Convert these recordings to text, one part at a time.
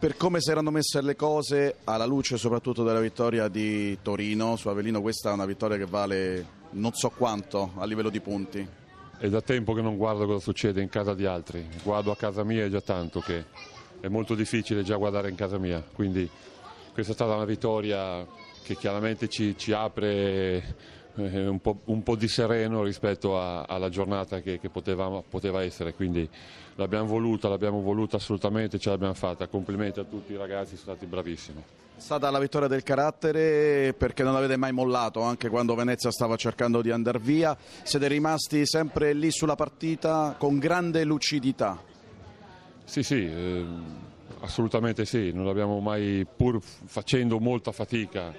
Per come si erano messe le cose, alla luce soprattutto della vittoria di Torino su Avellino, questa è una vittoria che vale non so quanto a livello di punti. È da tempo che non guardo cosa succede in casa di altri, guardo a casa mia è già tanto che è molto difficile già guardare in casa mia, quindi questa è stata una vittoria che chiaramente ci, ci apre eh, un po', un po', di sereno rispetto a, alla giornata che, che poteva, poteva, essere, quindi l'abbiamo voluta, l'abbiamo voluta assolutamente, ce l'abbiamo fatta, complimenti a tutti i ragazzi, sono stati bravissimi. È stata la vittoria del carattere perché non avete mai mollato, anche quando Venezia stava cercando di andare via, siete rimasti sempre lì sulla partita con grande lucidità. Sì, sì, eh, assolutamente sì, non l'abbiamo mai, pur facendo molta fatica,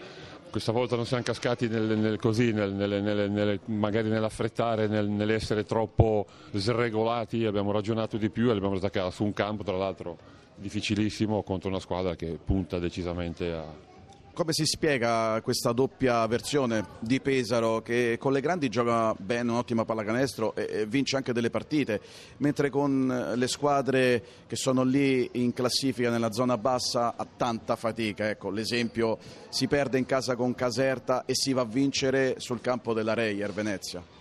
questa volta non siamo cascati nel, nel, così, nel, nel, magari nell'affrettare, nell'essere troppo sregolati, abbiamo ragionato di più e l'abbiamo attaccata su un campo tra l'altro difficilissimo contro una squadra che punta decisamente a, come si spiega questa doppia versione di Pesaro che con le grandi gioca bene, un'ottima pallacanestro e vince anche delle partite, mentre con le squadre che sono lì in classifica nella zona bassa ha tanta fatica. Ecco, l'esempio si perde in casa con Caserta e si va a vincere sul campo della Reyer Venezia.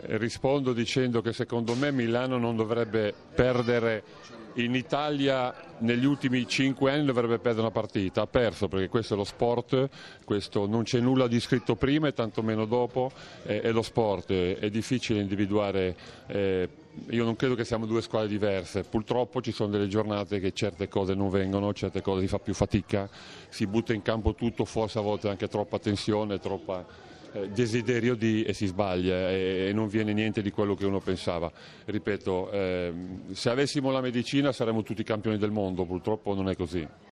Rispondo dicendo che secondo me Milano non dovrebbe perdere in Italia negli ultimi cinque anni dovrebbe perdere una partita, ha perso perché questo è lo sport, non c'è nulla di scritto prima e tantomeno dopo, è, è lo sport, è difficile individuare, eh, io non credo che siamo due squadre diverse, purtroppo ci sono delle giornate che certe cose non vengono, certe cose si fa più fatica, si butta in campo tutto, forse a volte anche troppa tensione, troppa desiderio di e si sbaglia e, non viene niente di quello che uno pensava. Ripeto, eh, se avessimo la medicina saremmo tutti campioni del mondo, purtroppo non è così.